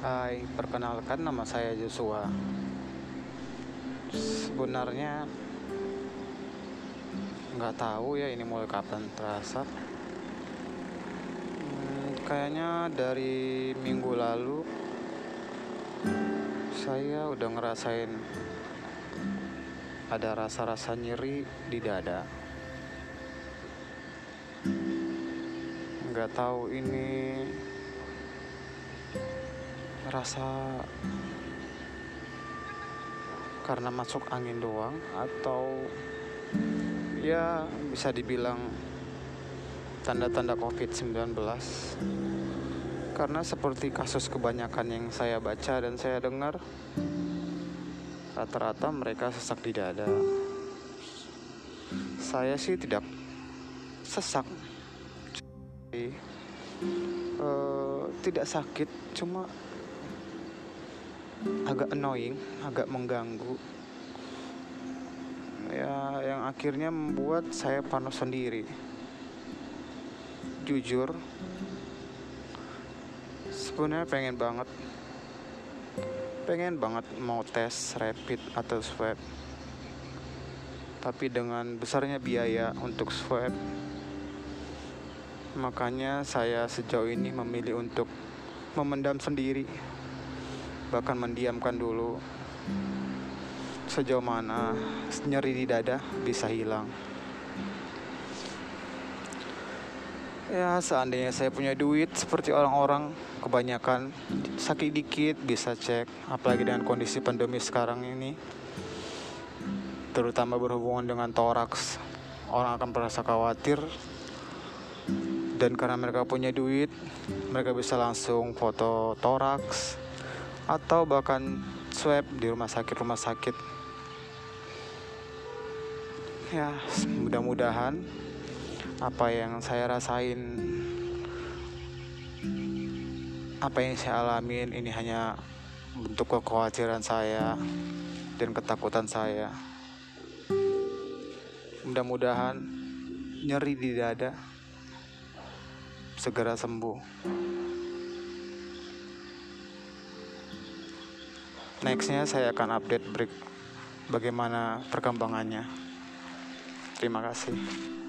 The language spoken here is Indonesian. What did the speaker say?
Hai, perkenalkan nama saya Joshua. Sebenarnya nggak tahu ya ini mulai kapan terasa. Hmm, kayaknya dari minggu lalu saya udah ngerasain ada rasa-rasa nyeri di dada. Nggak tahu ini rasa karena masuk angin doang atau ya bisa dibilang tanda-tanda COVID-19 karena seperti kasus kebanyakan yang saya baca dan saya dengar rata-rata mereka sesak di dada. Saya sih tidak sesak uh, tidak sakit cuma agak annoying agak mengganggu. Ya yang akhirnya membuat saya panas sendiri. Jujur sebenarnya pengen banget pengen banget mau tes rapid atau swab. Tapi dengan besarnya biaya untuk swab makanya saya sejauh ini memilih untuk memendam sendiri bahkan mendiamkan dulu sejauh mana nyeri di dada bisa hilang. Ya, seandainya saya punya duit seperti orang-orang, kebanyakan sakit dikit bisa cek, apalagi dengan kondisi pandemi sekarang ini. Terutama berhubungan dengan toraks, orang akan merasa khawatir. Dan karena mereka punya duit, mereka bisa langsung foto toraks, atau bahkan swab di rumah sakit rumah sakit. Ya mudah-mudahan apa yang saya rasain apa yang saya alamin ini hanya bentuk kekhawatiran saya dan ketakutan saya. Mudah-mudahan nyeri di dada segera sembuh nextnya saya akan update break bagaimana perkembangannya. Terima kasih